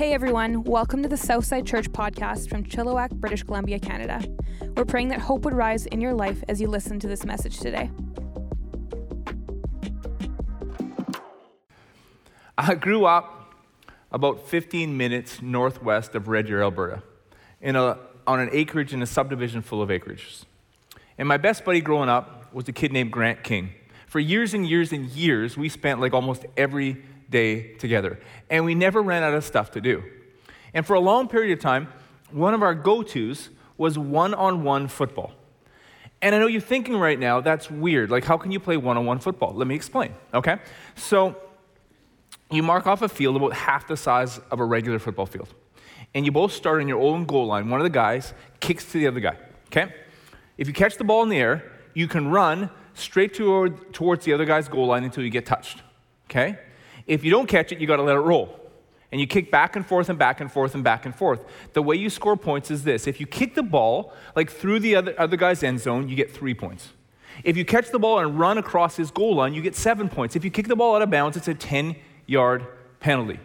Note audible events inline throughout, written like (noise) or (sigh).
Hey everyone, welcome to the Southside Church podcast from Chilliwack, British Columbia, Canada. We're praying that hope would rise in your life as you listen to this message today. I grew up about 15 minutes northwest of Red Deer, Alberta, in a, on an acreage in a subdivision full of acreages. And my best buddy growing up was a kid named Grant King. For years and years and years, we spent like almost every day together. And we never ran out of stuff to do. And for a long period of time, one of our go tos was one on one football. And I know you're thinking right now, that's weird. Like, how can you play one on one football? Let me explain, okay? So, you mark off a field about half the size of a regular football field. And you both start on your own goal line. One of the guys kicks to the other guy, okay? If you catch the ball in the air, you can run straight toward, towards the other guy's goal line until you get touched, okay? If you don't catch it, you got to let it roll. And you kick back and forth and back and forth and back and forth. The way you score points is this if you kick the ball like through the other, other guy's end zone, you get three points. If you catch the ball and run across his goal line, you get seven points. If you kick the ball out of bounds, it's a 10 yard penalty.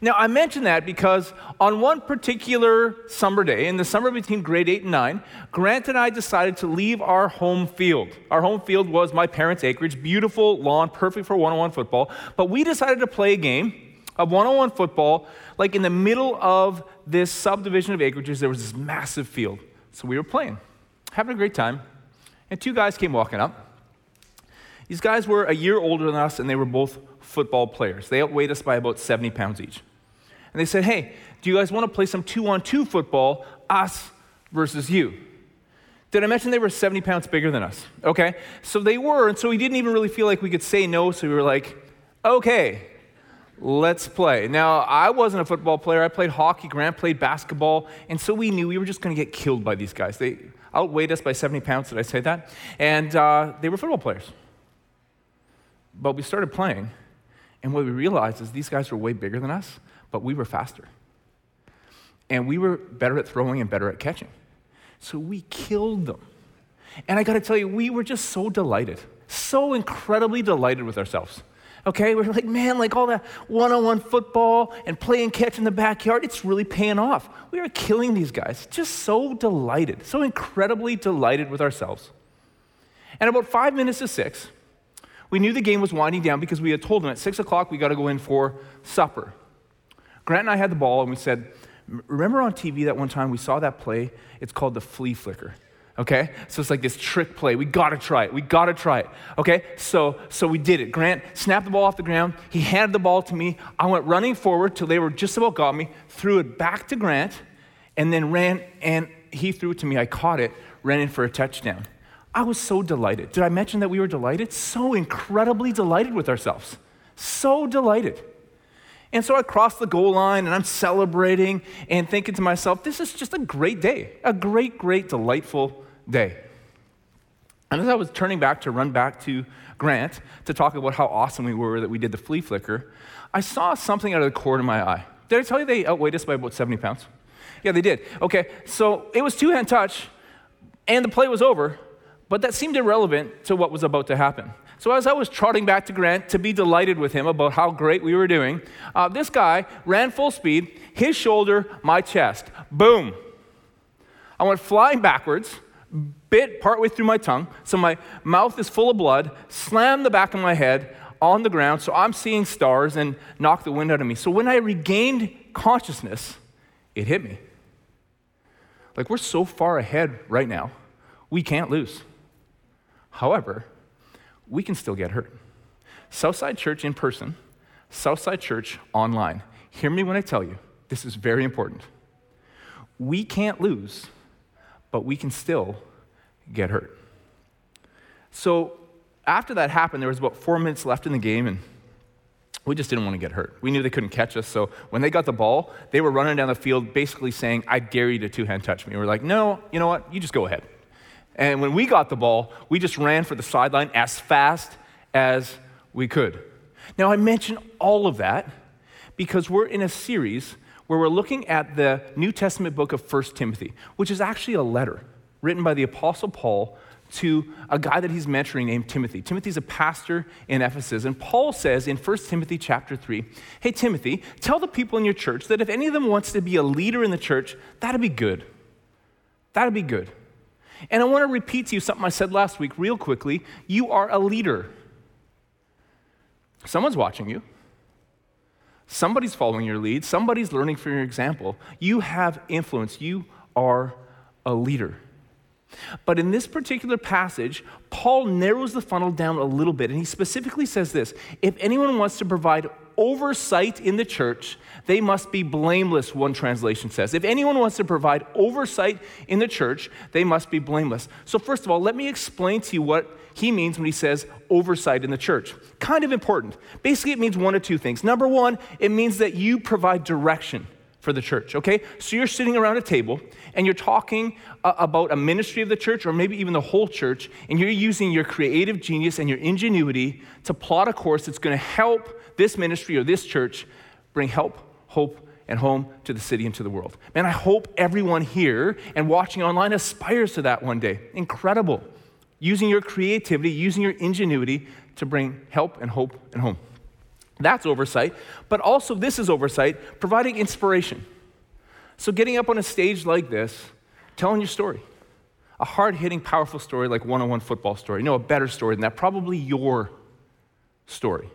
Now, I mention that because on one particular summer day, in the summer between grade 8 and 9, Grant and I decided to leave our home field. Our home field was my parents' acreage, beautiful lawn, perfect for one on one football. But we decided to play a game of one on one football, like in the middle of this subdivision of acreages, there was this massive field. So we were playing, having a great time, and two guys came walking up. These guys were a year older than us, and they were both football players. They outweighed us by about 70 pounds each. And they said, Hey, do you guys want to play some two on two football, us versus you? Did I mention they were 70 pounds bigger than us? Okay, so they were, and so we didn't even really feel like we could say no, so we were like, okay, let's play. Now, I wasn't a football player, I played hockey, Grant played basketball, and so we knew we were just going to get killed by these guys. They outweighed us by 70 pounds, did I say that? And uh, they were football players. But we started playing, and what we realized is these guys were way bigger than us, but we were faster. And we were better at throwing and better at catching. So we killed them. And I got to tell you, we were just so delighted, so incredibly delighted with ourselves. Okay, we're like, man, like all that one on one football and playing catch in the backyard, it's really paying off. We are killing these guys. Just so delighted, so incredibly delighted with ourselves. And about five minutes to six, we knew the game was winding down because we had told them at six o'clock we got to go in for supper. Grant and I had the ball and we said, Remember on TV that one time we saw that play? It's called the flea flicker. Okay? So it's like this trick play. We gotta try it. We gotta try it. Okay? So so we did it. Grant snapped the ball off the ground. He handed the ball to me. I went running forward till they were just about got me, threw it back to Grant, and then ran and he threw it to me. I caught it, ran in for a touchdown. I was so delighted. Did I mention that we were delighted? So incredibly delighted with ourselves. So delighted. And so I crossed the goal line and I'm celebrating and thinking to myself, this is just a great day, a great, great, delightful day. And as I was turning back to run back to Grant to talk about how awesome we were that we did the flea flicker, I saw something out of the corner of my eye. Did I tell you they outweighed us by about 70 pounds? Yeah, they did. Okay, so it was two hand touch and the play was over, but that seemed irrelevant to what was about to happen. So, as I was trotting back to Grant to be delighted with him about how great we were doing, uh, this guy ran full speed, his shoulder, my chest. Boom. I went flying backwards, bit partway through my tongue, so my mouth is full of blood, slammed the back of my head on the ground, so I'm seeing stars and knocked the wind out of me. So, when I regained consciousness, it hit me. Like, we're so far ahead right now, we can't lose. However, we can still get hurt. Southside Church in person, Southside Church online. Hear me when I tell you, this is very important. We can't lose, but we can still get hurt. So, after that happened, there was about four minutes left in the game, and we just didn't want to get hurt. We knew they couldn't catch us, so when they got the ball, they were running down the field basically saying, I dare you to two hand touch me. We were like, no, you know what? You just go ahead. And when we got the ball, we just ran for the sideline as fast as we could. Now, I mention all of that because we're in a series where we're looking at the New Testament book of 1 Timothy, which is actually a letter written by the Apostle Paul to a guy that he's mentoring named Timothy. Timothy's a pastor in Ephesus, and Paul says in 1 Timothy chapter 3, Hey, Timothy, tell the people in your church that if any of them wants to be a leader in the church, that'd be good. That'd be good. And I want to repeat to you something I said last week, real quickly. You are a leader. Someone's watching you. Somebody's following your lead. Somebody's learning from your example. You have influence. You are a leader. But in this particular passage, Paul narrows the funnel down a little bit, and he specifically says this If anyone wants to provide oversight in the church, they must be blameless, one translation says. If anyone wants to provide oversight in the church, they must be blameless. So, first of all, let me explain to you what he means when he says oversight in the church. Kind of important. Basically, it means one of two things. Number one, it means that you provide direction for the church, okay? So you're sitting around a table and you're talking uh, about a ministry of the church or maybe even the whole church, and you're using your creative genius and your ingenuity to plot a course that's going to help this ministry or this church bring help, hope, and home to the city and to the world. Man, I hope everyone here and watching online aspires to that one day. Incredible. Using your creativity, using your ingenuity to bring help and hope and home. That's oversight. But also, this is oversight, providing inspiration. So, getting up on a stage like this, telling your story, a hard hitting, powerful story like one on one football story. No, a better story than that, probably your story.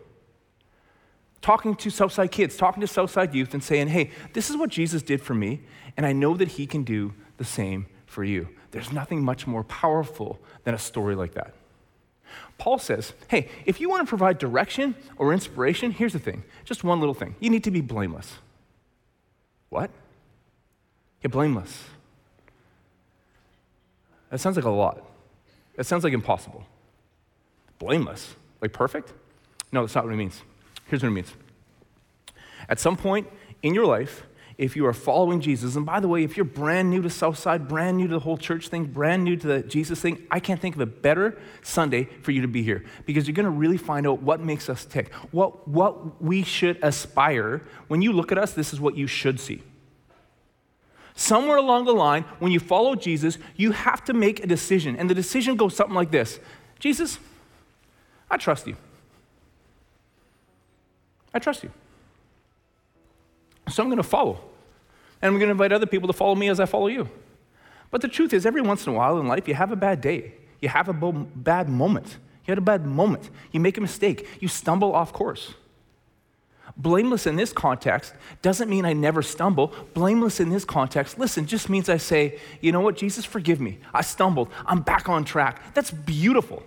Talking to Southside kids, talking to Southside youth, and saying, hey, this is what Jesus did for me, and I know that he can do the same for you. There's nothing much more powerful than a story like that. Paul says, hey, if you want to provide direction or inspiration, here's the thing just one little thing. You need to be blameless. What? You're blameless. That sounds like a lot. That sounds like impossible. Blameless? Like perfect? No, that's not what it means. Here's what it means. At some point in your life, if you are following Jesus. And by the way, if you're brand new to Southside, brand new to the whole church thing, brand new to the Jesus thing, I can't think of a better Sunday for you to be here because you're going to really find out what makes us tick, what, what we should aspire. When you look at us, this is what you should see. Somewhere along the line, when you follow Jesus, you have to make a decision. And the decision goes something like this Jesus, I trust you. I trust you. So I'm going to follow. And I'm going to invite other people to follow me as I follow you. But the truth is, every once in a while in life, you have a bad day. You have a bo- bad moment. You had a bad moment. You make a mistake. You stumble off course. Blameless in this context doesn't mean I never stumble. Blameless in this context, listen, just means I say, you know what, Jesus, forgive me. I stumbled. I'm back on track. That's beautiful.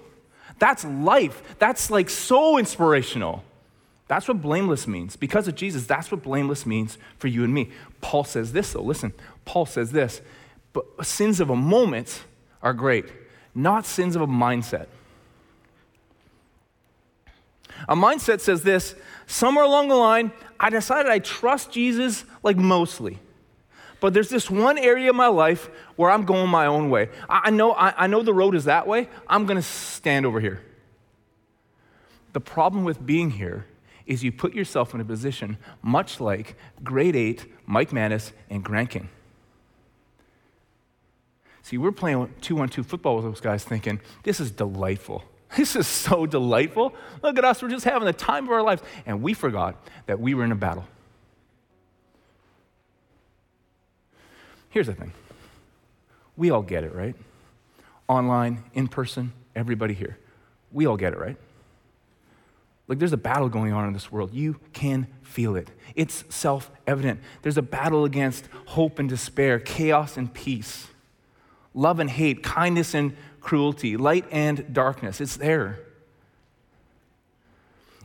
That's life. That's like so inspirational. That's what blameless means. Because of Jesus, that's what blameless means for you and me. Paul says this, though. Listen, Paul says this. But sins of a moment are great, not sins of a mindset. A mindset says this somewhere along the line, I decided I trust Jesus like mostly. But there's this one area of my life where I'm going my own way. I know, I, I know the road is that way. I'm going to stand over here. The problem with being here is you put yourself in a position much like grade eight Mike Manis and Grant King. See, we're playing two on two football with those guys thinking, this is delightful. (laughs) This is so delightful. Look at us, we're just having the time of our lives. And we forgot that we were in a battle. Here's the thing we all get it, right? Online, in person, everybody here. We all get it, right? Like there's a battle going on in this world. You can feel it. It's self evident. There's a battle against hope and despair, chaos and peace, love and hate, kindness and cruelty, light and darkness. It's there.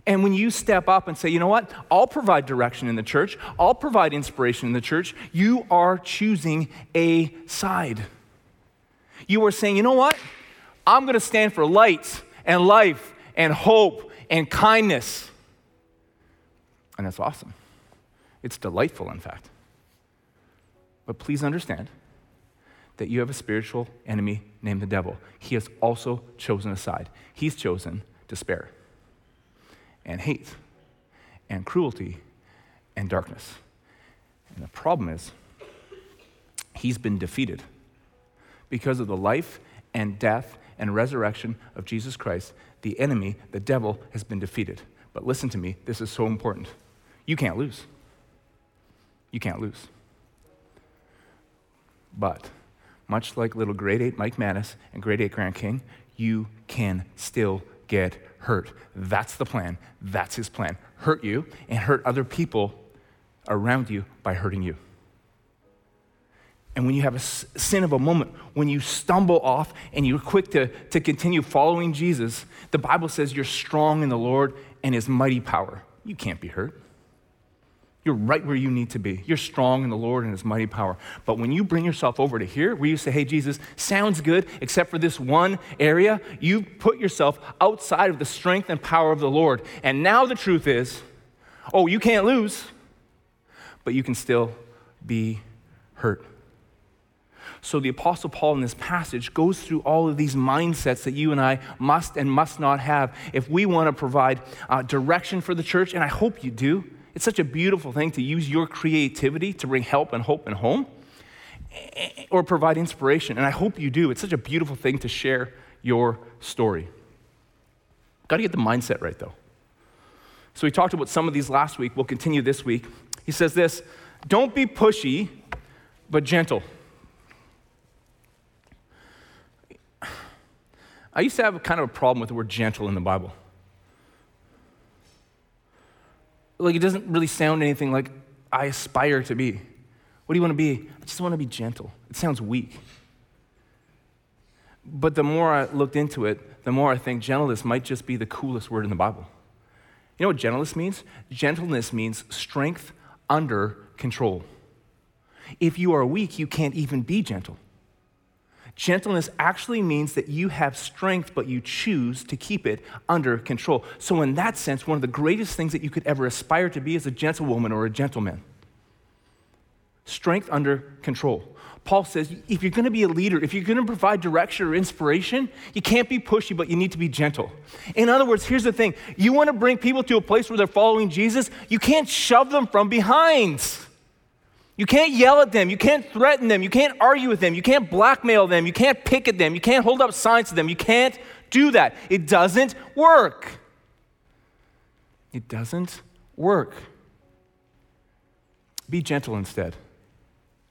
And when you step up and say, you know what, I'll provide direction in the church, I'll provide inspiration in the church, you are choosing a side. You are saying, you know what, I'm going to stand for light and life and hope and kindness. And that's awesome. It's delightful, in fact. But please understand that you have a spiritual enemy named the devil. He has also chosen a side. He's chosen despair and hate and cruelty and darkness. And the problem is, he's been defeated because of the life and death and resurrection of Jesus Christ, the enemy, the devil, has been defeated. But listen to me, this is so important. You can't lose. You can't lose. But, much like little grade 8 Mike Manis and grade 8 Grant King, you can still get hurt. That's the plan. That's his plan. Hurt you and hurt other people around you by hurting you. And when you have a sin of a moment, when you stumble off and you're quick to, to continue following Jesus, the Bible says you're strong in the Lord and his mighty power. You can't be hurt. You're right where you need to be. You're strong in the Lord and his mighty power. But when you bring yourself over to here, where you say, hey, Jesus, sounds good, except for this one area, you put yourself outside of the strength and power of the Lord. And now the truth is, oh, you can't lose, but you can still be hurt. So the Apostle Paul in this passage goes through all of these mindsets that you and I must and must not have if we want to provide uh, direction for the church, and I hope you do. It's such a beautiful thing to use your creativity to bring help and hope and home or provide inspiration, and I hope you do. It's such a beautiful thing to share your story. Got to get the mindset right, though. So we talked about some of these last week. We'll continue this week. He says this Don't be pushy, but gentle. I used to have kind of a problem with the word gentle in the Bible. Like, it doesn't really sound anything like I aspire to be. What do you want to be? I just want to be gentle. It sounds weak. But the more I looked into it, the more I think gentleness might just be the coolest word in the Bible. You know what gentleness means? Gentleness means strength under control. If you are weak, you can't even be gentle. Gentleness actually means that you have strength, but you choose to keep it under control. So, in that sense, one of the greatest things that you could ever aspire to be is a gentlewoman or a gentleman. Strength under control. Paul says if you're going to be a leader, if you're going to provide direction or inspiration, you can't be pushy, but you need to be gentle. In other words, here's the thing you want to bring people to a place where they're following Jesus, you can't shove them from behind. You can't yell at them. You can't threaten them. You can't argue with them. You can't blackmail them. You can't pick at them. You can't hold up signs to them. You can't do that. It doesn't work. It doesn't work. Be gentle instead.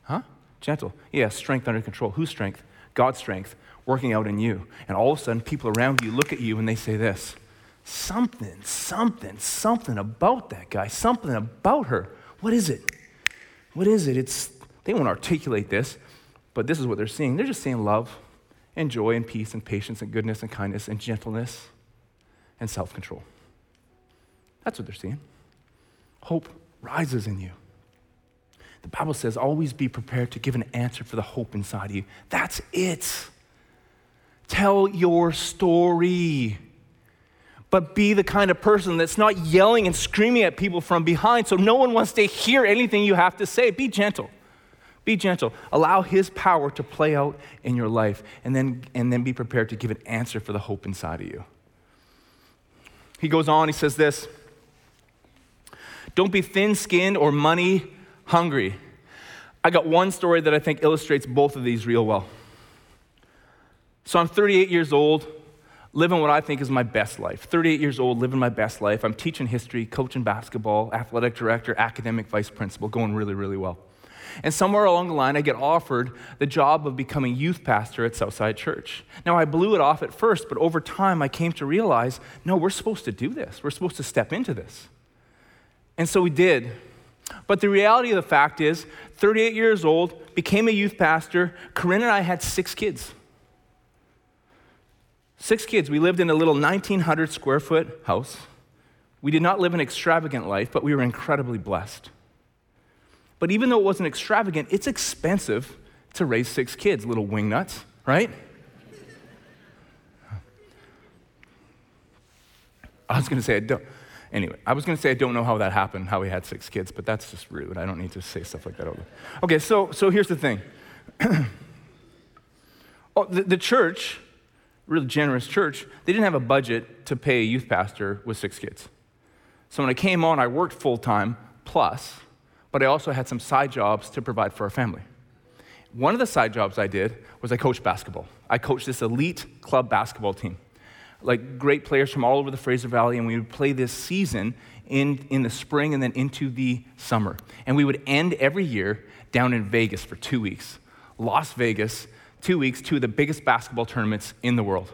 Huh? Gentle. Yeah, strength under control. Whose strength? God's strength working out in you. And all of a sudden, people around you look at you and they say this something, something, something about that guy, something about her. What is it? What is it? It's, they won't articulate this, but this is what they're seeing. They're just seeing love and joy and peace and patience and goodness and kindness and gentleness and self control. That's what they're seeing. Hope rises in you. The Bible says, always be prepared to give an answer for the hope inside of you. That's it. Tell your story but be the kind of person that's not yelling and screaming at people from behind so no one wants to hear anything you have to say. Be gentle. Be gentle. Allow His power to play out in your life and then, and then be prepared to give an answer for the hope inside of you. He goes on, he says this Don't be thin skinned or money hungry. I got one story that I think illustrates both of these real well. So I'm 38 years old living what I think is my best life. 38 years old, living my best life. I'm teaching history, coaching basketball, athletic director, academic vice principal, going really, really well. And somewhere along the line, I get offered the job of becoming youth pastor at Southside Church. Now, I blew it off at first, but over time, I came to realize no, we're supposed to do this. We're supposed to step into this. And so we did. But the reality of the fact is, 38 years old, became a youth pastor. Corinne and I had six kids. Six kids. We lived in a little 1,900 square foot house. We did not live an extravagant life, but we were incredibly blessed. But even though it wasn't extravagant, it's expensive to raise six kids, little wingnuts, right? I was going to say, I don't. Anyway, I was going to say I don't know how that happened, how we had six kids, but that's just rude. I don't need to say stuff like that. Okay, so, so here's the thing. (clears throat) oh, the, the church really generous church, they didn't have a budget to pay a youth pastor with six kids. So when I came on, I worked full time plus, but I also had some side jobs to provide for our family. One of the side jobs I did was I coached basketball. I coached this elite club basketball team, like great players from all over the Fraser Valley, and we would play this season in, in the spring and then into the summer. And we would end every year down in Vegas for two weeks. Las Vegas, two weeks, two of the biggest basketball tournaments in the world.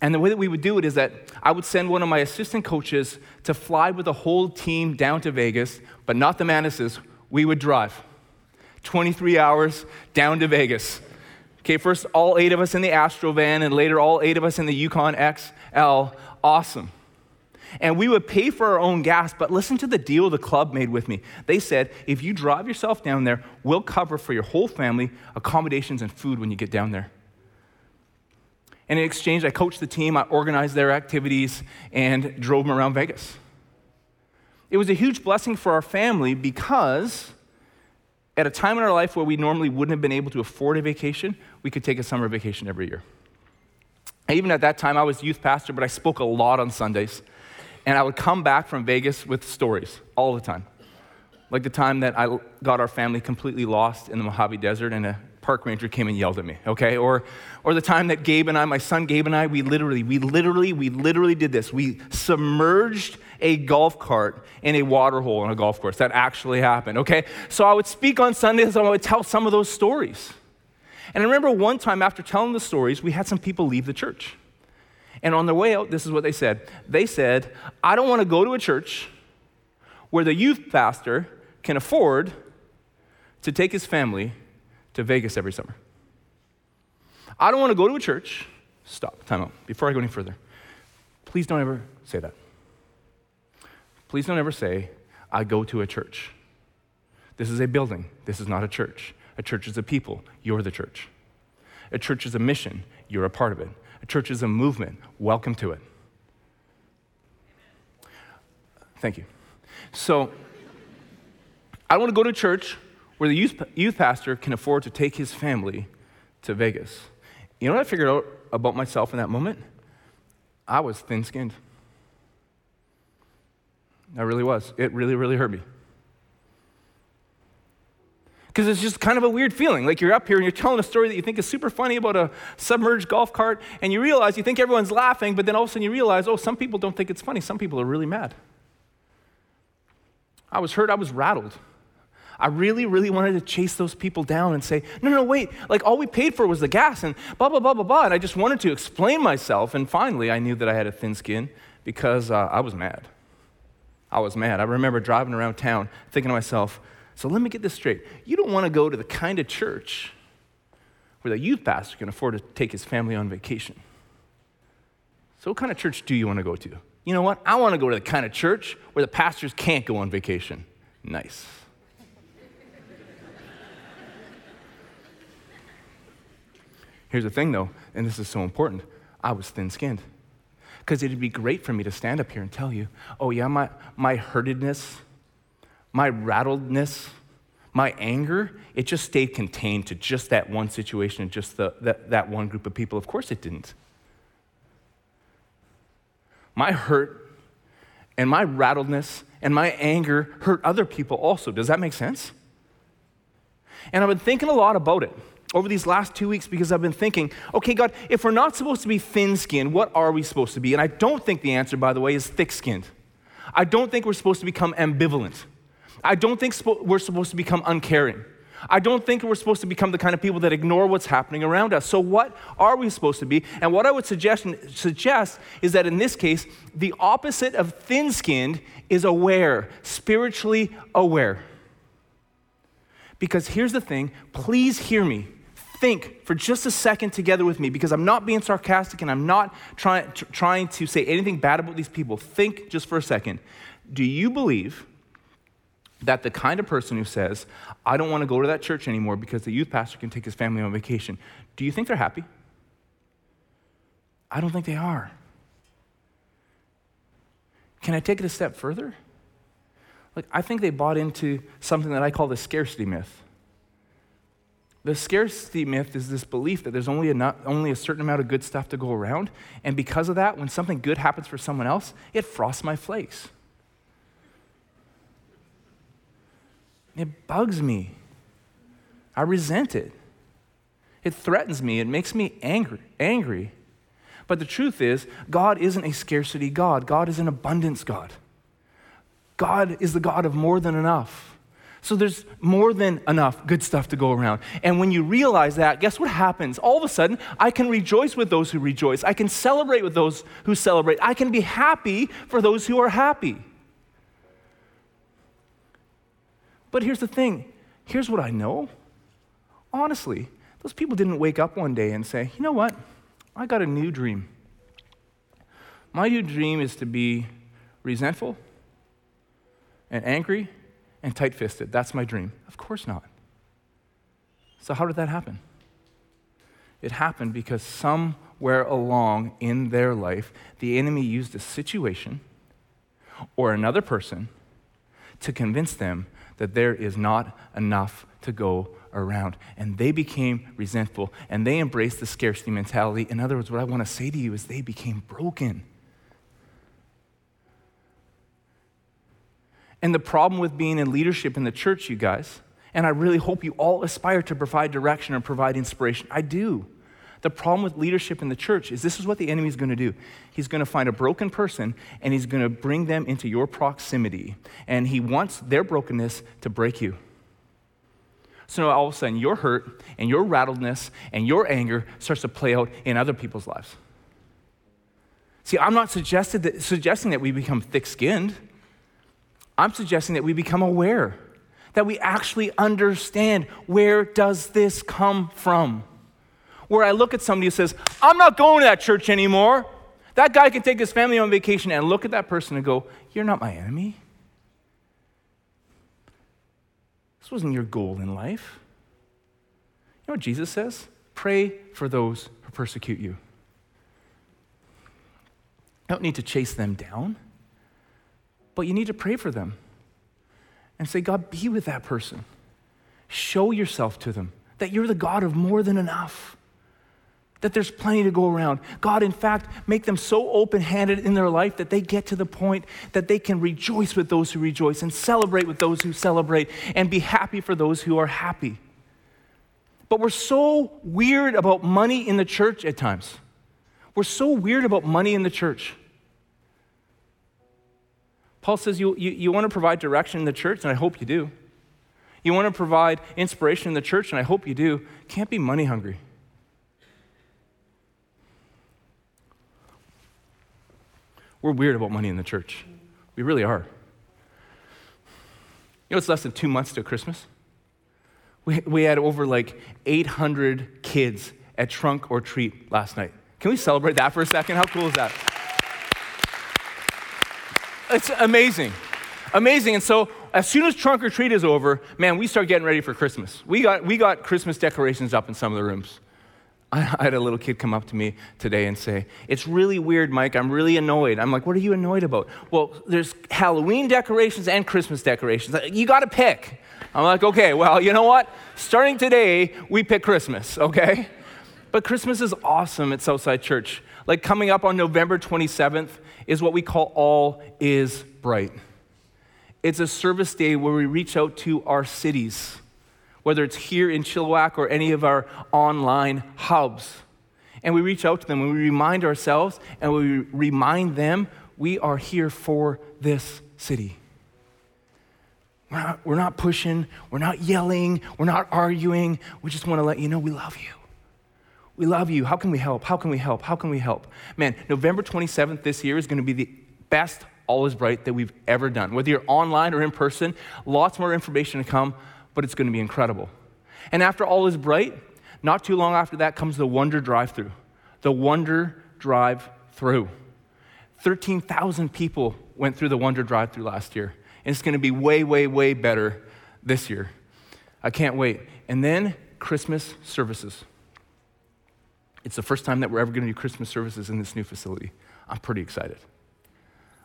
And the way that we would do it is that I would send one of my assistant coaches to fly with the whole team down to Vegas, but not the Manises. We would drive 23 hours down to Vegas. Okay, first all eight of us in the Astro van, and later all eight of us in the Yukon XL. Awesome. And we would pay for our own gas, but listen to the deal the club made with me. They said, if you drive yourself down there, we'll cover for your whole family accommodations and food when you get down there. And in exchange, I coached the team, I organized their activities, and drove them around Vegas. It was a huge blessing for our family because at a time in our life where we normally wouldn't have been able to afford a vacation, we could take a summer vacation every year. Even at that time, I was youth pastor, but I spoke a lot on Sundays. And I would come back from Vegas with stories all the time. Like the time that I got our family completely lost in the Mojave Desert and a park ranger came and yelled at me, okay? Or, or the time that Gabe and I, my son Gabe and I, we literally, we literally, we literally did this. We submerged a golf cart in a water hole on a golf course. That actually happened, okay? So I would speak on Sundays and I would tell some of those stories. And I remember one time after telling the stories, we had some people leave the church. And on their way out, this is what they said. They said, I don't want to go to a church where the youth pastor can afford to take his family to Vegas every summer. I don't want to go to a church. Stop, time out. Before I go any further, please don't ever say that. Please don't ever say, I go to a church. This is a building. This is not a church. A church is a people. You're the church. A church is a mission. You're a part of it. A church is a movement. Welcome to it. Thank you. So, I want to go to church where the youth, youth pastor can afford to take his family to Vegas. You know what I figured out about myself in that moment? I was thin skinned. I really was. It really, really hurt me. Because it's just kind of a weird feeling. Like you're up here and you're telling a story that you think is super funny about a submerged golf cart, and you realize you think everyone's laughing, but then all of a sudden you realize, oh, some people don't think it's funny. Some people are really mad. I was hurt. I was rattled. I really, really wanted to chase those people down and say, no, no, wait, like all we paid for was the gas and blah, blah, blah, blah, blah. And I just wanted to explain myself. And finally, I knew that I had a thin skin because uh, I was mad. I was mad. I remember driving around town thinking to myself, so let me get this straight. You don't want to go to the kind of church where the youth pastor can afford to take his family on vacation. So, what kind of church do you want to go to? You know what? I want to go to the kind of church where the pastors can't go on vacation. Nice. Here's the thing, though, and this is so important I was thin skinned. Because it'd be great for me to stand up here and tell you, oh, yeah, my, my hurtedness, my rattledness, my anger, it just stayed contained to just that one situation and just the, that, that one group of people. Of course it didn't. My hurt and my rattledness and my anger hurt other people also. Does that make sense? And I've been thinking a lot about it over these last two weeks because I've been thinking, okay, God, if we're not supposed to be thin skinned, what are we supposed to be? And I don't think the answer, by the way, is thick skinned. I don't think we're supposed to become ambivalent. I don't think we're supposed to become uncaring. I don't think we're supposed to become the kind of people that ignore what's happening around us. So, what are we supposed to be? And what I would suggest, suggest is that in this case, the opposite of thin skinned is aware, spiritually aware. Because here's the thing please hear me. Think for just a second together with me because I'm not being sarcastic and I'm not try, trying to say anything bad about these people. Think just for a second. Do you believe that the kind of person who says, I don't want to go to that church anymore because the youth pastor can take his family on vacation, do you think they're happy? I don't think they are. Can I take it a step further? Like, I think they bought into something that I call the scarcity myth. The scarcity myth is this belief that there's only a, only a certain amount of good stuff to go around, and because of that, when something good happens for someone else, it frosts my flakes. It bugs me. I resent it. It threatens me. It makes me angry. Angry. But the truth is, God isn't a scarcity God. God is an abundance God. God is the God of more than enough. So there's more than enough good stuff to go around. And when you realize that, guess what happens? All of a sudden, I can rejoice with those who rejoice. I can celebrate with those who celebrate. I can be happy for those who are happy. But here's the thing here's what I know. Honestly, those people didn't wake up one day and say, you know what? I got a new dream. My new dream is to be resentful and angry and tight fisted. That's my dream. Of course not. So, how did that happen? It happened because somewhere along in their life, the enemy used a situation or another person to convince them that there is not enough to go around. And they became resentful and they embraced the scarcity mentality. In other words, what I want to say to you is they became broken. And the problem with being in leadership in the church, you guys, and I really hope you all aspire to provide direction and provide inspiration. I do. The problem with leadership in the church is this is what the enemy is going to do. He's going to find a broken person and he's going to bring them into your proximity. And he wants their brokenness to break you. So now all of a sudden, your hurt and your rattledness and your anger starts to play out in other people's lives. See, I'm not that, suggesting that we become thick skinned. I'm suggesting that we become aware, that we actually understand where does this come from? Where I look at somebody who says, I'm not going to that church anymore. That guy can take his family on vacation and look at that person and go, You're not my enemy. This wasn't your goal in life. You know what Jesus says? Pray for those who persecute you. You don't need to chase them down. But you need to pray for them and say, God, be with that person. Show yourself to them that you're the God of more than enough, that there's plenty to go around. God, in fact, make them so open handed in their life that they get to the point that they can rejoice with those who rejoice and celebrate with those who celebrate and be happy for those who are happy. But we're so weird about money in the church at times. We're so weird about money in the church. Paul says you, you, you want to provide direction in the church, and I hope you do. You want to provide inspiration in the church, and I hope you do. Can't be money hungry. We're weird about money in the church. We really are. You know, it's less than two months to Christmas. We, we had over like 800 kids at Trunk or Treat last night. Can we celebrate that for a second? How cool is that? It's amazing. Amazing. And so as soon as trunk or treat is over, man, we start getting ready for Christmas. We got, we got Christmas decorations up in some of the rooms. (laughs) I, had a little kid come up to me today and say, It's really weird, Mike. I'm really annoyed. I'm like, What are you annoyed about? Well, there's Halloween decorations and Christmas decorations. Uh, you got to pick. I'm like, Okay, well, you know what? Starting today, we pick Christmas, okay? But Christmas is awesome at Southside Church. Like coming up on November 27th, is what we call All is Bright. It's a service day where we reach out to our cities, whether it's here in Chilliwack or any of our online hubs. And we reach out to them and we remind ourselves and we remind them we are here for this city. We're not, we're not pushing, we're not yelling, we're not arguing. We just want to let you know we love you. We love you. How can we help? How can we help? How can we help? Man, November 27th this year is going to be the best All is Bright that we've ever done. Whether you're online or in person, lots more information to come, but it's going to be incredible. And after All is Bright, not too long after that comes the Wonder Drive Through. The Wonder Drive Through. 13,000 people went through the Wonder Drive Through last year. And it's going to be way, way, way better this year. I can't wait. And then Christmas services. It's the first time that we're ever going to do Christmas services in this new facility. I'm pretty excited.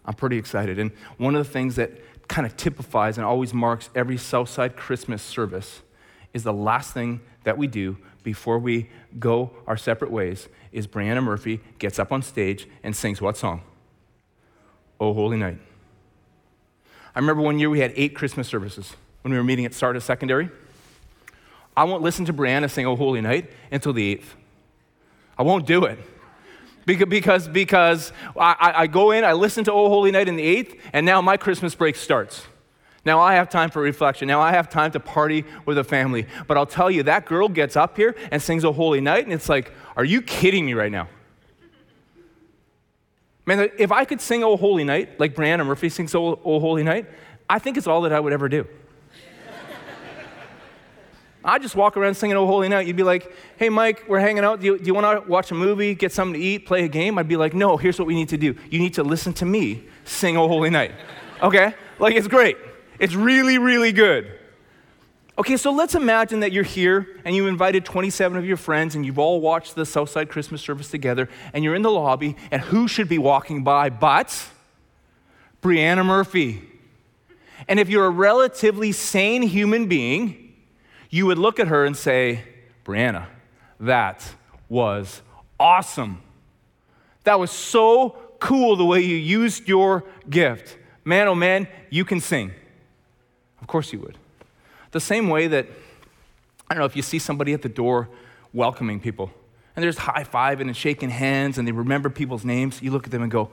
I'm pretty excited. And one of the things that kind of typifies and always marks every Southside Christmas service is the last thing that we do before we go our separate ways is Brianna Murphy gets up on stage and sings what song? Oh, Holy Night. I remember one year we had eight Christmas services when we were meeting at Sardis Secondary. I won't listen to Brianna sing Oh Holy Night until the 8th. I won't do it. Because, because, because I, I go in, I listen to Oh Holy Night in the 8th, and now my Christmas break starts. Now I have time for reflection. Now I have time to party with a family. But I'll tell you, that girl gets up here and sings a holy night, and it's like, are you kidding me right now? Man, if I could sing Oh Holy Night like Brianna Murphy sings Oh, oh Holy Night, I think it's all that I would ever do. I just walk around singing Oh Holy Night. You'd be like, hey, Mike, we're hanging out. Do you, you want to watch a movie, get something to eat, play a game? I'd be like, no, here's what we need to do. You need to listen to me sing Oh Holy Night. Okay? Like, it's great. It's really, really good. Okay, so let's imagine that you're here and you invited 27 of your friends and you've all watched the Southside Christmas service together and you're in the lobby and who should be walking by but Brianna Murphy. And if you're a relatively sane human being, you would look at her and say, Brianna, that was awesome. That was so cool the way you used your gift. Man, oh man, you can sing. Of course you would. The same way that, I don't know, if you see somebody at the door welcoming people, and they're just high fiving and shaking hands, and they remember people's names, you look at them and go,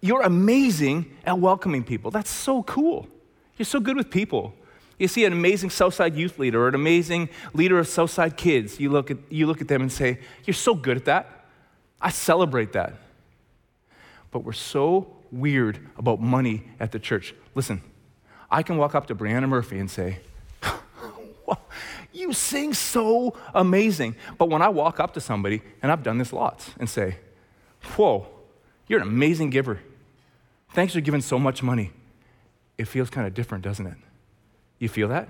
You're amazing at welcoming people. That's so cool. You're so good with people. You see an amazing Southside youth leader or an amazing leader of Southside kids, you look at, you look at them and say, You're so good at that. I celebrate that. But we're so weird about money at the church. Listen, I can walk up to Brianna Murphy and say, (laughs) You sing so amazing. But when I walk up to somebody, and I've done this lots, and say, Whoa, you're an amazing giver. Thanks for giving so much money. It feels kind of different, doesn't it? You feel that?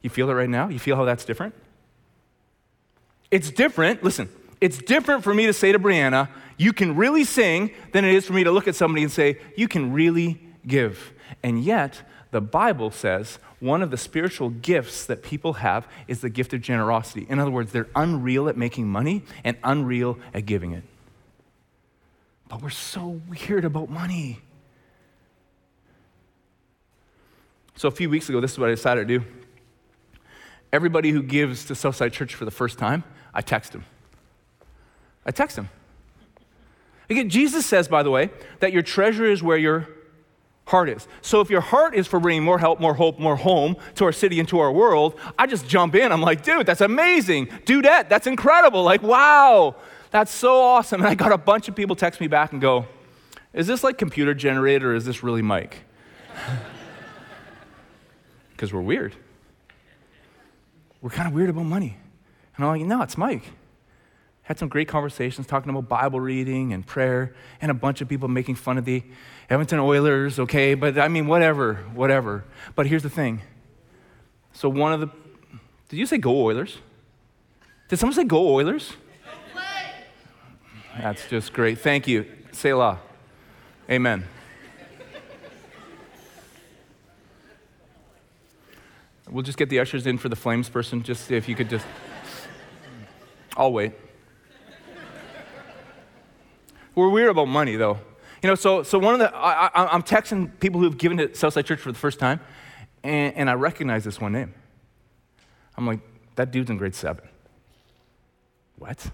You feel it right now? You feel how that's different? It's different. Listen, it's different for me to say to Brianna, You can really sing, than it is for me to look at somebody and say, You can really give. And yet, the Bible says one of the spiritual gifts that people have is the gift of generosity. In other words, they're unreal at making money and unreal at giving it. But we're so weird about money. So, a few weeks ago, this is what I decided to do. Everybody who gives to Southside Church for the first time, I text them. I text them. Again, Jesus says, by the way, that your treasure is where your heart is. So if your heart is for bringing more help, more hope, more home to our city and to our world, I just jump in. I'm like, dude, that's amazing. Do that. That's incredible. Like, wow, that's so awesome. And I got a bunch of people text me back and go, is this like computer generated or is this really Mike? (laughs) Because we're weird. We're kind of weird about money. And I'm like, no, it's Mike. Had some great conversations talking about Bible reading and prayer, and a bunch of people making fun of the Edmonton Oilers, okay? But I mean, whatever, whatever. But here's the thing. So, one of the, did you say go Oilers? Did someone say go Oilers? That's just great. Thank you. Selah. Amen. We'll just get the ushers in for the flames person, just see if you could just. I'll wait. We're weird about money, though. You know, so, so one of the, I, am texting people who've given to Southside Church for the first time, and, and I recognize this one name. I'm like, that dude's in grade seven. What?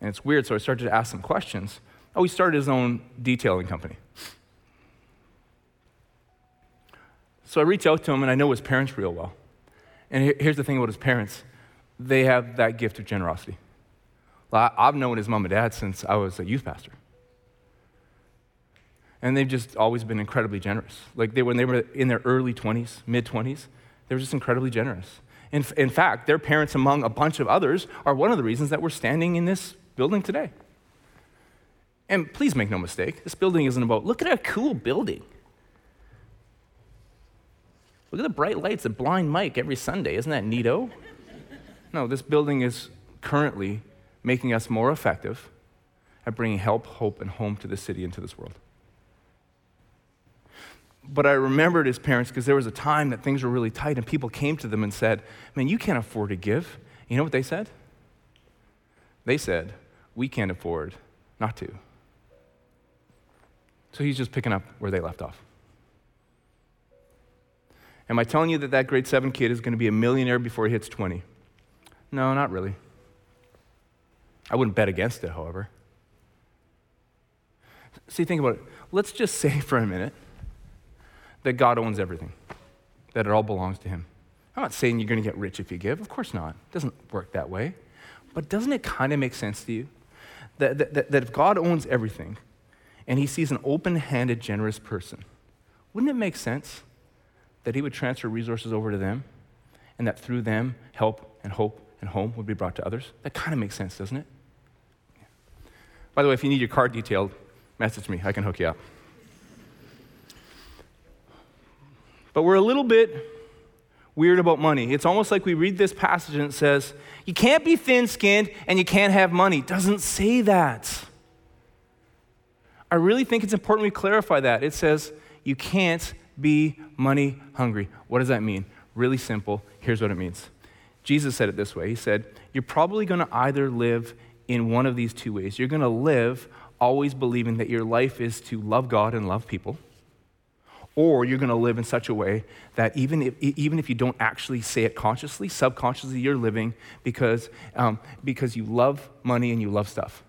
And it's weird, so I started to ask some questions. Oh, he started his own detailing company. So I reach out to him, and I know his parents real well. And here's the thing about his parents they have that gift of generosity. I've known his mom and dad since I was a youth pastor. And they've just always been incredibly generous. Like they, when they were in their early 20s, mid 20s, they were just incredibly generous. In, in fact, their parents, among a bunch of others, are one of the reasons that we're standing in this building today. And please make no mistake, this building isn't about, look at a cool building. Look at the bright lights that blind Mike every Sunday. Isn't that neato? No, this building is currently making us more effective at bringing help, hope, and home to the city and to this world. But I remembered his parents because there was a time that things were really tight and people came to them and said, Man, you can't afford to give. You know what they said? They said, We can't afford not to. So he's just picking up where they left off. Am I telling you that that grade seven kid is going to be a millionaire before he hits 20? No, not really. I wouldn't bet against it, however. See, think about it. Let's just (laughs) say for a minute that God owns everything, that it all belongs to Him. I'm not saying you're going to get rich if you give. Of course not. It doesn't work that way. But doesn't it kind of make sense to you that, that, that if God owns everything and He sees an open handed, generous person, wouldn't it make sense that He would transfer resources over to them and that through them, help and hope and home would be brought to others? That kind of makes sense, doesn't it? By the way, if you need your card detailed, message me. I can hook you up. But we're a little bit weird about money. It's almost like we read this passage and it says, You can't be thin skinned and you can't have money. It doesn't say that. I really think it's important we clarify that. It says, You can't be money hungry. What does that mean? Really simple. Here's what it means Jesus said it this way He said, You're probably going to either live in one of these two ways. You're going to live always believing that your life is to love God and love people or you're going to live in such a way that even if, even if you don't actually say it consciously, subconsciously, you're living because, um, because you love money and you love stuff.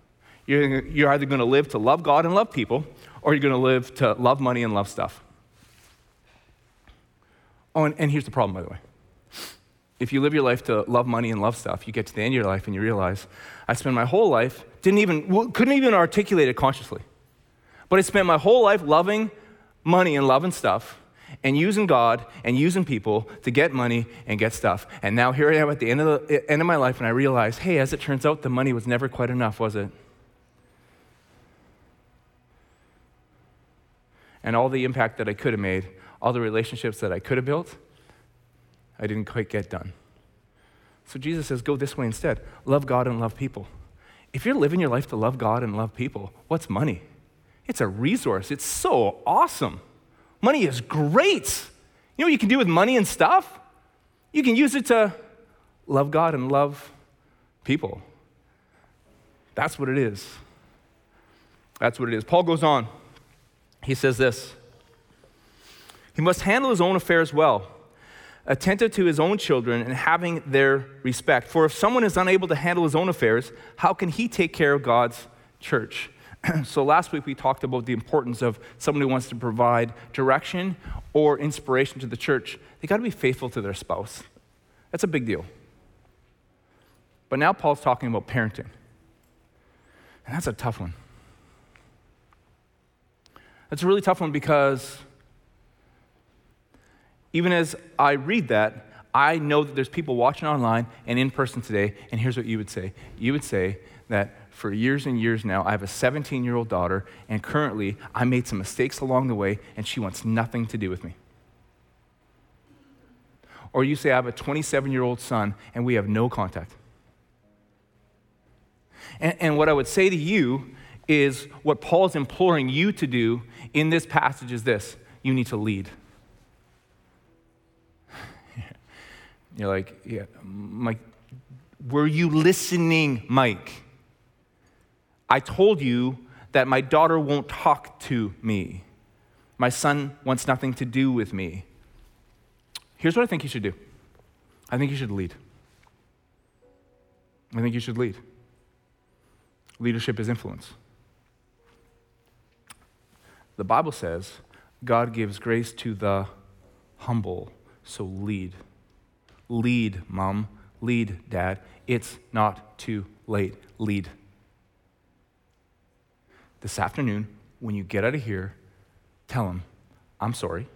You're, you're either going to live to love God and love people, or you're going to live to love money and love stuff. Oh, and, and here's the problem, by the way. If you live your life to love money and love stuff, you get to the end of your life and you realize, I spent my whole life, didn't even, couldn't even articulate it consciously. But I spent my whole life loving money and love and stuff and using God and using people to get money and get stuff. And now here I am at the end of, the, end of my life and I realize, hey, as it turns out, the money was never quite enough, was it? And all the impact that I could have made, all the relationships that I could have built, I didn't quite get done. So Jesus says, go this way instead. Love God and love people. If you're living your life to love God and love people, what's money? It's a resource. It's so awesome. Money is great. You know what you can do with money and stuff? You can use it to love God and love people. That's what it is. That's what it is. Paul goes on. He says this He must handle his own affairs well, attentive to his own children and having their respect. For if someone is unable to handle his own affairs, how can he take care of God's church? (clears throat) so last week we talked about the importance of someone who wants to provide direction or inspiration to the church. They got to be faithful to their spouse. That's a big deal. But now Paul's talking about parenting. And that's a tough one. That's a really tough one because even as I read that, I know that there's people watching online and in person today, and here's what you would say. You would say that for years and years now. I have a 17 year old daughter, and currently I made some mistakes along the way, and she wants nothing to do with me. Or you say, I have a 27 year old son, and we have no contact. And, and, what I would say to you is what Paul's imploring you to do in this passage is this you need to lead. You're like, yeah, Mike, were you listening, Mike? I told you that my daughter won't talk to me. My son wants nothing to do with me. Here's what I think you should do I think you should lead. I think you should lead. Leadership is influence. The Bible says God gives grace to the humble, so lead. Lead, mom. Lead, dad. It's not too late. Lead this afternoon, when you get out of here, tell him, I'm sorry.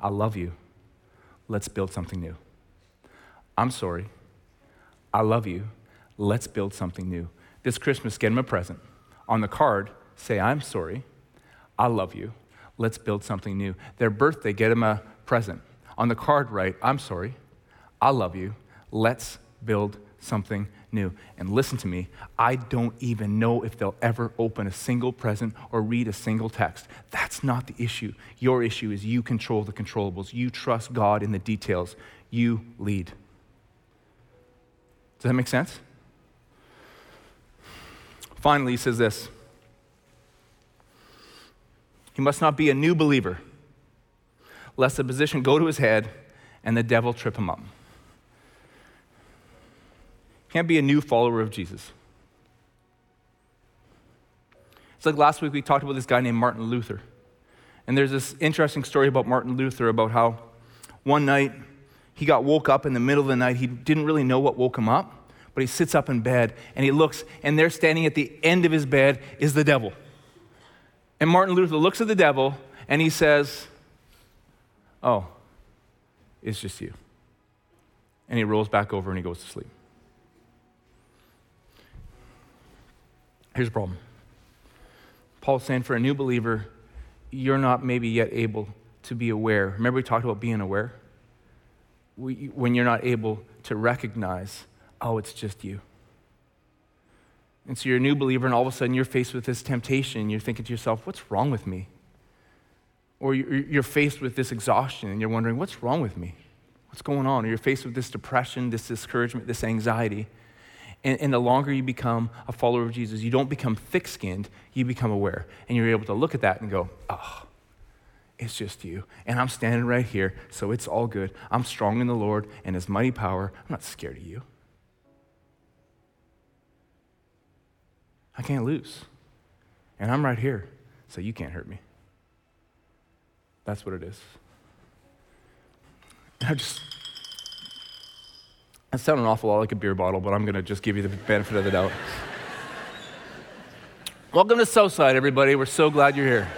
I love you. Let's build something new. I'm sorry. I love you. Let's build something new. This Christmas, get him a present. On the card, say, I'm sorry. I love you. Let's build something new. Their birthday, get him a present. On the card, write, I'm sorry. I love you. Let's build something new. And listen to me, I don't even know if they'll ever open a single present or read a single text. That's not the issue. Your issue is you control the controllables, you trust God in the details, you lead. Does that make sense? Finally, he says this He must not be a new believer. Lest the position go to his head and the devil trip him up. Can't be a new follower of Jesus. It's like last week we talked about this guy named Martin Luther. And there's this interesting story about Martin Luther about how one night he got woke up in the middle of the night. He didn't really know what woke him up, but he sits up in bed and he looks, and there standing at the end of his bed is the devil. And Martin Luther looks at the devil and he says, Oh, it's just you. And he rolls back over and he goes to sleep. Here's the problem Paul's saying for a new believer, you're not maybe yet able to be aware. Remember, we talked about being aware? We, when you're not able to recognize, oh, it's just you. And so you're a new believer, and all of a sudden you're faced with this temptation. You're thinking to yourself, what's wrong with me? Or you're faced with this exhaustion, and you're wondering, what's wrong with me? What's going on? Or you're faced with this depression, this discouragement, this anxiety. And, and the longer you become a follower of Jesus, you don't become thick skinned, you become aware. And you're able to look at that and go, oh, it's just you. And I'm standing right here, so it's all good. I'm strong in the Lord and His mighty power. I'm not scared of you. I can't lose. And I'm right here, so you can't hurt me. That's what it is. I just I sound an awful lot like a beer bottle, but I'm going to just give you the benefit of the doubt. Welcome to Southside, everybody. We're so glad you're here.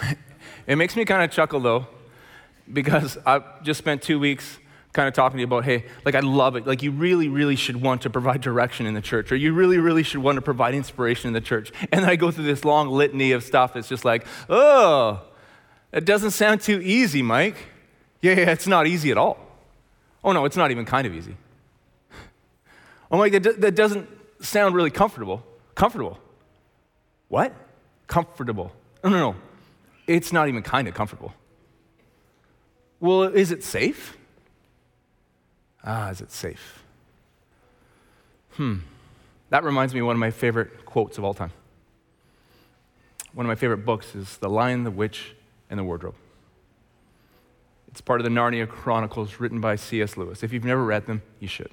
(laughs) it makes me kind of chuckle, though, because I've just spent two weeks kind of talking to you about, hey, like I love it. Like you really, really should want to provide direction in the church, or you really, really should want to provide inspiration in the church. And then I go through this long litany of stuff. It's just like, oh, it doesn't sound too easy, Mike. Yeah, yeah, it's not easy at all. Oh no, it's not even kind of easy. Oh my, that, that doesn't sound really comfortable. Comfortable. What? Comfortable. No, no, no. It's not even kind of comfortable. Well, is it safe? Ah, is it safe? Hmm. That reminds me of one of my favorite quotes of all time. One of my favorite books is The Lion, the Witch, and the Wardrobe. It's part of the Narnia Chronicles written by C.S. Lewis. If you've never read them, you should.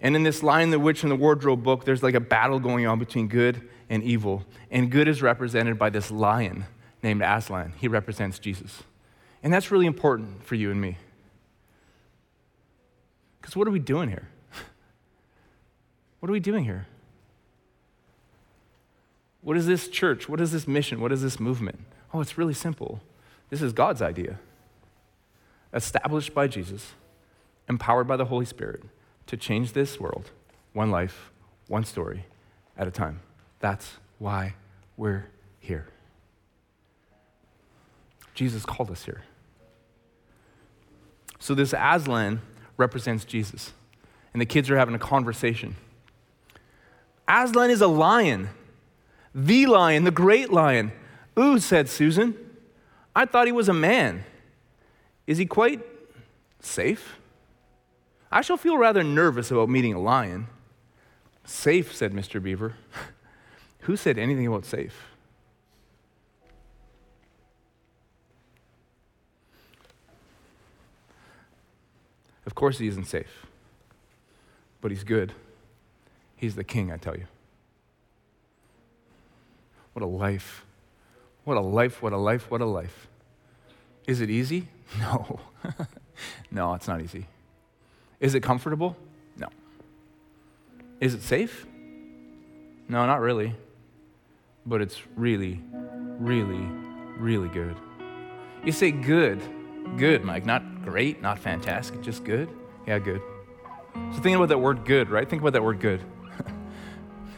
And in this Lion, the Witch, and the Wardrobe book, there's like a battle going on between good and evil. And good is represented by this lion named Aslan. He represents Jesus. And that's really important for you and me. Because what are we doing here? (laughs) what are we doing here? What is this church? What is this mission? What is this movement? Oh, it's really simple. This is God's idea, established by Jesus, empowered by the Holy Spirit to change this world one life, one story at a time. That's why we're here. Jesus called us here. So, this Aslan represents Jesus. And the kids are having a conversation. Aslan is a lion, the lion, the great lion. Ooh, said Susan. I thought he was a man. Is he quite safe? I shall feel rather nervous about meeting a lion. Safe, said Mr. Beaver. (laughs) Who said anything about safe? Course, he isn't safe, but he's good. He's the king, I tell you. What a life. What a life, what a life, what a life. Is it easy? (laughs) No. no, it's not easy. Is it comfortable? No. Is it safe? No, not really. But it's really, really, really good. You say good. Good, Mike. Not great, not fantastic, just good. Yeah, good. So think about that word good, right? Think about that word good.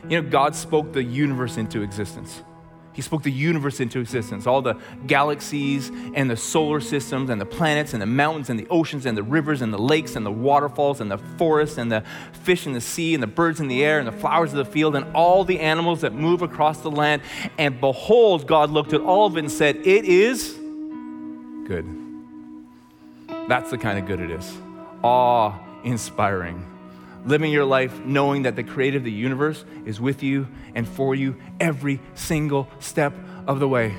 you know, God spoke the universe into existence. He spoke the universe into existence, all the galaxies and the solar systems and the planets and the mountains and the oceans and the rivers and the lakes and the waterfalls and the forests and the fish in the sea and the birds in the air and the flowers of the field and all the animals that move across the land. And behold, God looked at all of it and said, It is good. That's the kind of good it is awe inspiring, living your life knowing that the creator of the universe is with you and for you every single step of the way.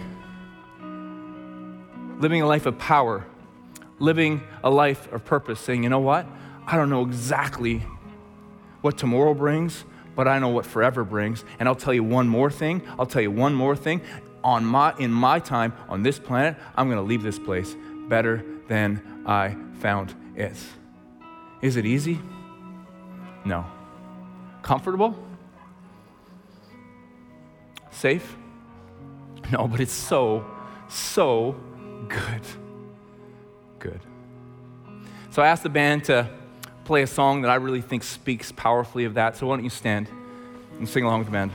Living a life of power, living a life of purpose, saying, you know what? I don't know exactly what tomorrow brings, but I know what forever brings. And I'll tell you one more thing. I'll tell you one more thing. On my, in my time on this planet, I'm going to leave this place better than I found it. Is it easy? No. Comfortable? Safe? No, but it's so, so good. Good. So I asked the band to play a song that I really think speaks powerfully of that. So why don't you stand and sing along with the band?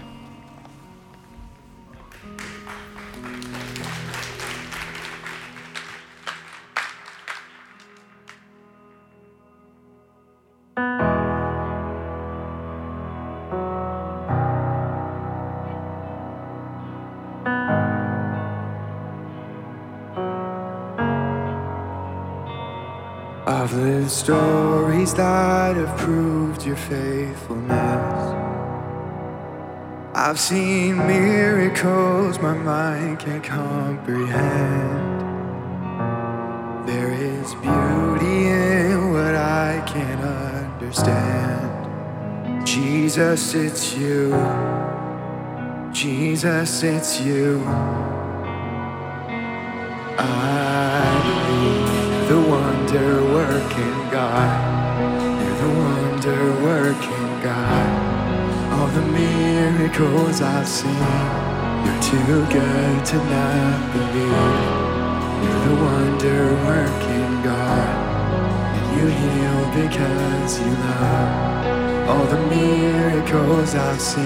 Stories that have proved your faithfulness. I've seen miracles my mind can't comprehend. There is beauty in what I can't understand. Jesus, it's you. Jesus, it's you. I believe the wonder working God. All the miracles I've seen, you're too good to not believe. You're the wonder working God. And you heal because you love. All the miracles I've seen,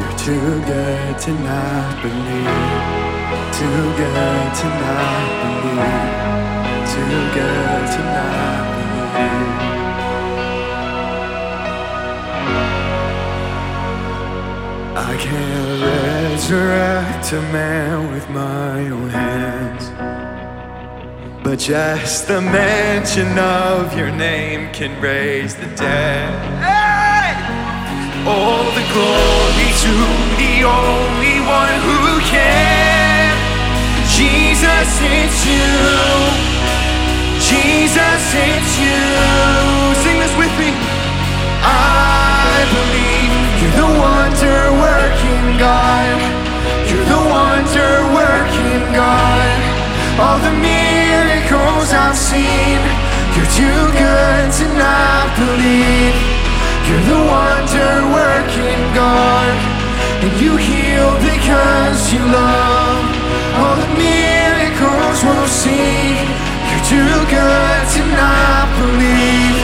you're too good to not believe. Too good to not believe. Too good to not believe. I can't resurrect a man with my own hands. But just the mention of your name can raise the dead. Hey! All the glory to the only one who can. Jesus, it's you. Jesus, it's you. Sing this with me. I believe the wonder working God. You're the wonder working God. All the miracles I've seen, you're too good to not believe. You're the wonder working God. And you heal because you love. All the miracles we'll see, you're too good to not believe.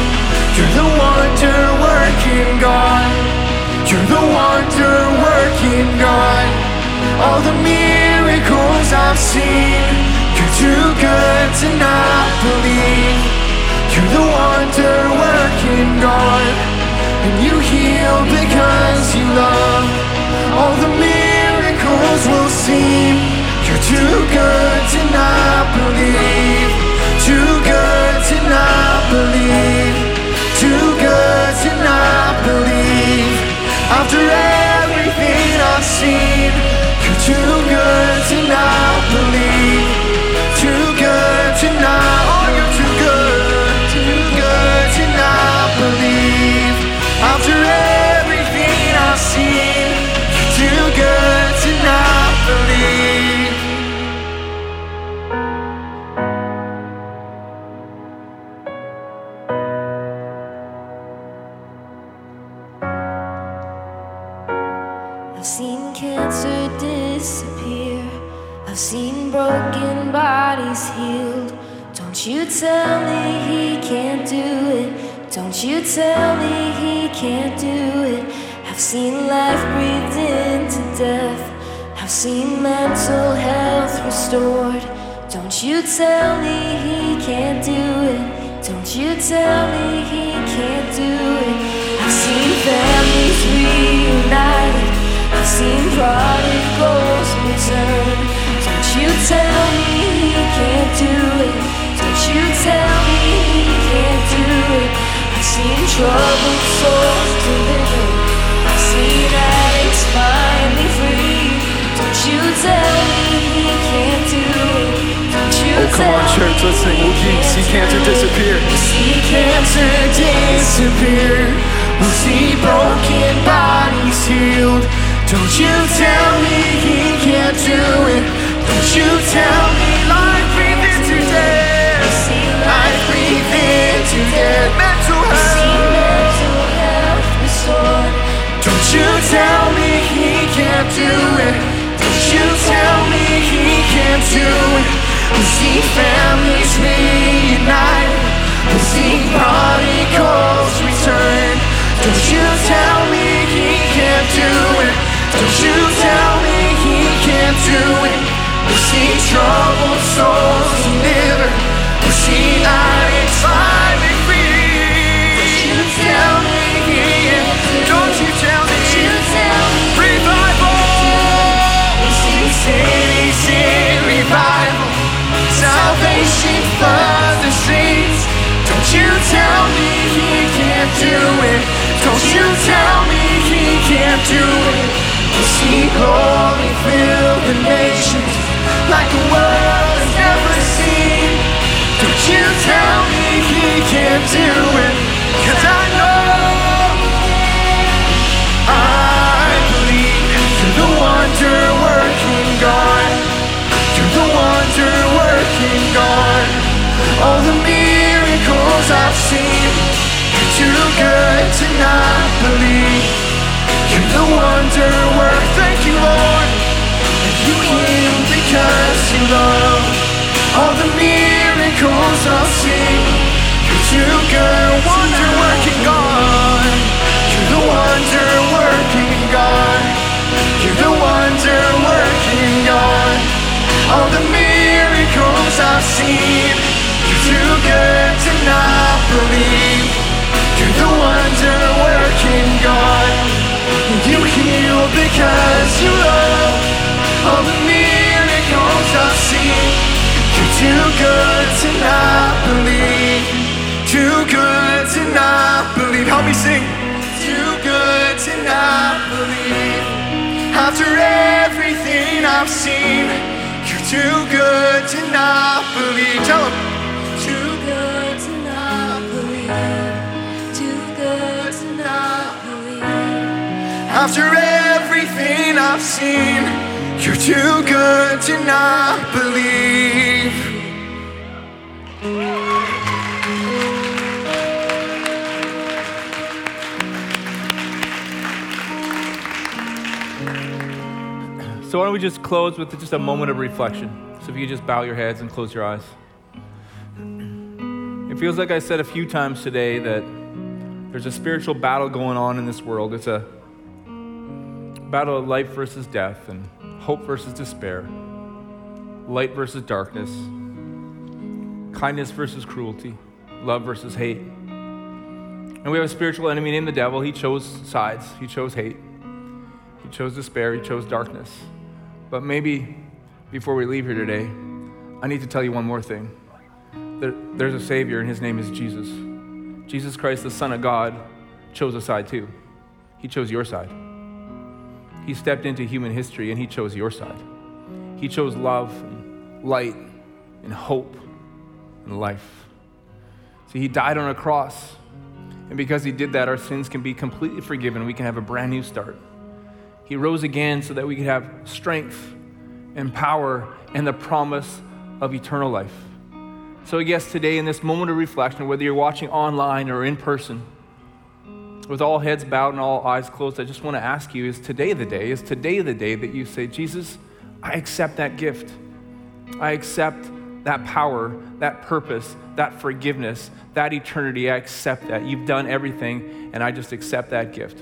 You're the wonder working God. You're the wonder working God. All the miracles I've seen, you're too good to not believe. You're the wonder working God. And you heal because you love. All the miracles we'll see, you're too good to not believe. Too good troubled souls delivered. I see addicts finally free. Don't you tell me he can't do it. Don't you Oh, come on, church, let's sing. We'll keep- see can't cancer disappear. disappear. See cancer disappear. We'll see broken bodies healed. Don't you tell me he can't do it. Don't you tell do. We'll see families reunite. We'll see prodigals return. Don't you tell me he can't do it. Don't you tell me he can't do it. We'll see troubled souls Salvation floods the streets. Don't you tell me he can't do it. Don't you tell me he can't do it. We see glory fill the nations like the world has never seen. Don't you tell me he can't do it. I know the miracles I've seen, you're too good to not believe. You're the wonder work. Thank you, Lord. And you heal because you love. All the miracles I've seen, you're too good. Wonder working God. You're the wonder working God. You're the wonder working God. All the miracles I've seen, working God. You heal because you love. All the miracles I've seen, you're too good to not believe. Too good to not believe. Help me sing. Too good to not believe. After everything I've seen, you're too good to not believe. Tell him. After everything I've seen, you're too good to not believe. So why don't we just close with just a moment of reflection? So if you just bow your heads and close your eyes. It feels like I said a few times today that there's a spiritual battle going on in this world. It's a battle of life versus death and hope versus despair, light versus darkness, kindness versus cruelty, love versus hate. And we have a spiritual enemy named the devil. He chose sides, he chose hate. He chose despair, he chose darkness. But maybe before we leave here today, I need to tell you one more thing. There, there's a Savior, and his name is Jesus. Jesus Christ, the Son of God, chose a side too. He chose your side. He stepped into human history and he chose your side. He chose love and light and hope and life. See, he died on a cross. And because he did that, our sins can be completely forgiven. We can have a brand new start. He rose again so that we could have strength and power and the promise of eternal life. So, I guess today, in this moment of reflection, whether you're watching online or in person, with all heads bowed and all eyes closed, I just want to ask you is today the day? Is today the day that you say, Jesus, I accept that gift? I accept that power, that purpose, that forgiveness, that eternity. I accept that. You've done everything, and I just accept that gift.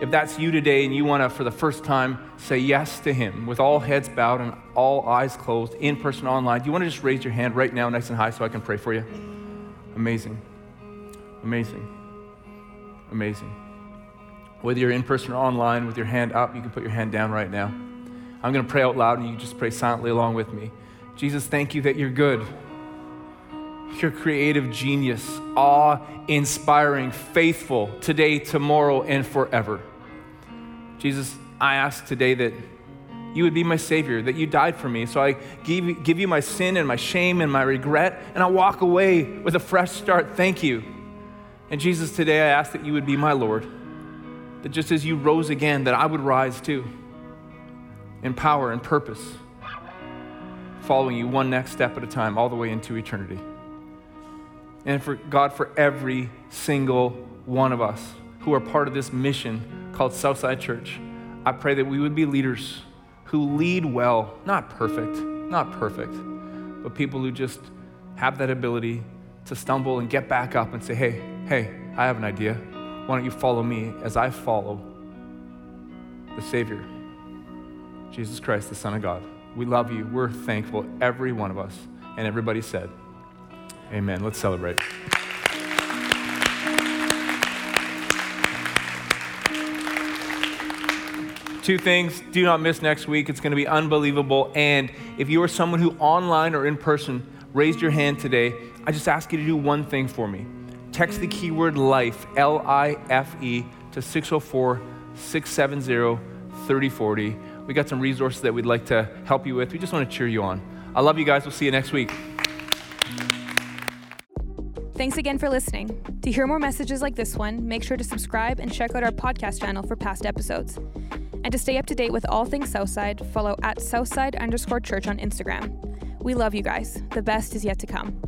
If that's you today and you want to, for the first time, say yes to Him with all heads bowed and all eyes closed, in person, online, do you want to just raise your hand right now, nice and high, so I can pray for you? Amazing. Amazing. Amazing. Whether you're in person or online with your hand up, you can put your hand down right now. I'm going to pray out loud and you just pray silently along with me. Jesus, thank you that you're good. your creative genius, awe inspiring, faithful today, tomorrow, and forever. Jesus, I ask today that you would be my Savior, that you died for me. So I give, give you my sin and my shame and my regret, and I walk away with a fresh start. Thank you. And Jesus, today I ask that you would be my Lord, that just as you rose again, that I would rise too in power and purpose, following you one next step at a time, all the way into eternity. And for God, for every single one of us who are part of this mission called Southside Church, I pray that we would be leaders who lead well, not perfect, not perfect, but people who just have that ability to stumble and get back up and say, hey, hey, I have an idea. Why don't you follow me as I follow the Savior, Jesus Christ, the Son of God? We love you. We're thankful, every one of us. And everybody said, Amen. Let's celebrate. Two things. Do not miss next week. It's going to be unbelievable. And if you are someone who online or in person raised your hand today, I just ask you to do one thing for me. Text the keyword life, L I F E, to 604 670 3040. We got some resources that we'd like to help you with. We just want to cheer you on. I love you guys. We'll see you next week. Thanks again for listening. To hear more messages like this one, make sure to subscribe and check out our podcast channel for past episodes. And to stay up to date with all things Southside, follow at Southside underscore church on Instagram. We love you guys. The best is yet to come.